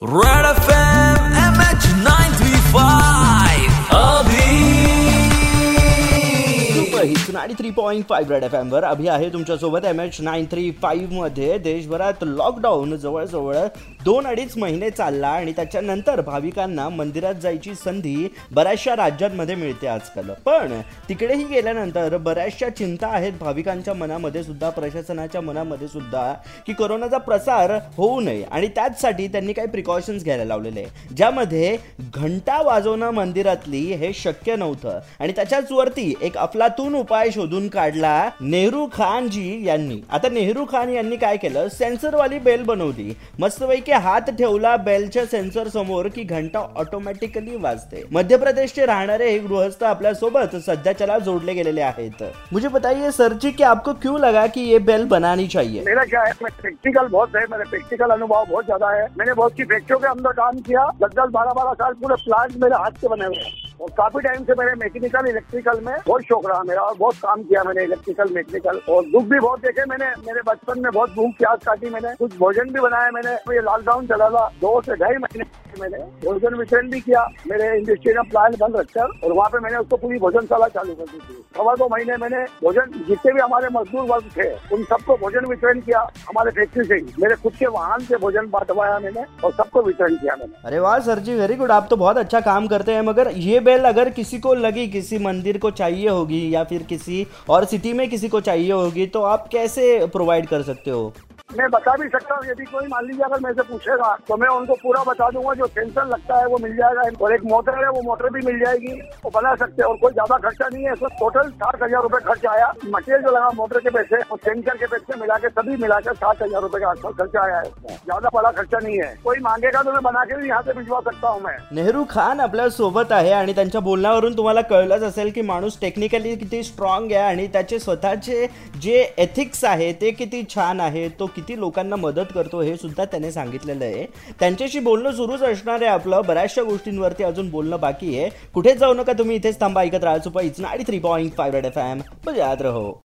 Right. अभी ninety three point five red F एमवर अभि आहे तुमच्यासोबत एम एच नाईन थ्री मध्ये. देशभरात लॉकडाऊन जवळजवळ दोन अडीच महिने चालला आणि त्याच्यानंतर भाविकांना मंदिरात जायची संधी बऱ्याचशा राज्यांमध्ये मिळते आजकाल. पण तिकडेही गेल्यानंतर बऱ्याचशा चिंता आहेत भाविकांच्या मनामध्ये सुद्धा प्रशासनाच्या मनामध्ये सुद्धा की कोरोनाचा प्रसार होऊ नये. आणि त्याचसाठी त्यांनी काही प्रिकॉशन्स घ्यायला लावलेले ज्यामध्ये घंटा वाजवणं मंदिरातली हे शक्य नव्हतं. आणि त्याच्याच वरती एक अफलातून उपाय शोधून काढला नेहरू खान जी यांनी. आता नेहरू खान यांनी काय केलं? सेन्सरवाली बेल बनवली. मस्तपैकी हात ठेवला बेलच्या सेन्सर समोर की घंटा ऑटोमॅटिकली वाजते. मध्य प्रदेशचे राहणारे हे गृहस्थ आपल्यासोबत सध्याच्याला जोडले गेलेले आहेत. मुझे बताइए सर जी की आपको क्यों लगा कि ये बेल बनानी चाहिए? मेरा क्या है? मैं प्रैक्टिकल बहुत है मेरा प्रैक्टिकल अनुभव बहुत ज्यादा है। मैंने बहुत सी फैक्ट्रियों के अंदर काम किया। दस दस बारह बारह साल पूरे प्लांट मेरे हाथ से बने हुए हैं। और काफ़ी टाइम से मेरे मैकेनिकल इलेक्ट्रिकल में बहुत शौक रहा मेरा और बहुत काम किया मैंने इलेक्ट्रिकल मैकेनिकल और दुख भी बहुत देखे मैंने। मेरे बचपन में बहुत भूख प्याज काटी मैंने। कुछ भोजन भी बनाया मैंने। ये लॉकडाउन चला था। दो से ढाई महीने मैंने भोजन वितरण भी किया, मेरे इंडस्ट्रियल प्लांट बंद रखकर, और वहाँ पे मैंने उसको पूरी भोजनशाला चालू कर दी थी। सवा दो महीने मैंने भोजन, जितने भी हमारे मजदूर वर्ग थे, उन सबको भोजन वितरण किया, हमारे फैक्ट्री से ही। मेरे खुद के वाहन से भोजन बांटवाया मैंने, और सबको वितरण किया मैंने। अरे वाह, सर जी वेरी गुड आप तो बहुत अच्छा काम करते हैं, मगर ये बेल अगर किसी को लगी, किसी मंदिर को चाहिए होगी, या फिर किसी और सिटी में किसी को चाहिए होगी तो आप कैसे प्रोवाइड कर सकते हो? मैं बता भी सकता हूँ यदि कोई मान लीजिए, अगर मेरे से पूछेगा तो मैं उनको पूरा बता दूँगा, जो सेंसर लगता है वो मिल जाएगा, और एक मोटर है, वो मोटर भी मिल जाएगी, वो बना सकते हैं, और कोई ज़्यादा खर्चा नहीं है, इसमें टोटल सात हज़ार रूपए खर्च आया मटेरियल जो लगा मोटर के पैसे, और सेंसर के पैसे मिला के सभी मिलाकर सात हज़ार रूपए के आसपास खर्चा आया है। ज़्यादा बड़ा खर्चा नहीं है। कोई मांगेगा तो मैं बना के भी यहाँ से भिजवा सकता हूँ मैं। नेहरू खान आपल्या सोबत आहे आणि त्यांच्या बोलण्यावरून तुम्हाला कळलंच असेल की माणूस टेक्निकली किती स्ट्रॉंग आहे, आणि त्याचे स्वतःचे जे एथिक्स आहे, ते किती छान आहे तो किती लोकांना मदत करतो हे सुद्धा त्याने सांगितलेलं आहे. त्यांच्याशी बोलणं सुरूच असणार आहे आपलं. बऱ्याचशा गोष्टींवरती अजून बोलणं बाकी आहे. कुठेच जाऊ नका तुम्ही. इथेच थांबा. ऐकत राहा. सुपा इट्स आणि three point five F M. बजात रहो.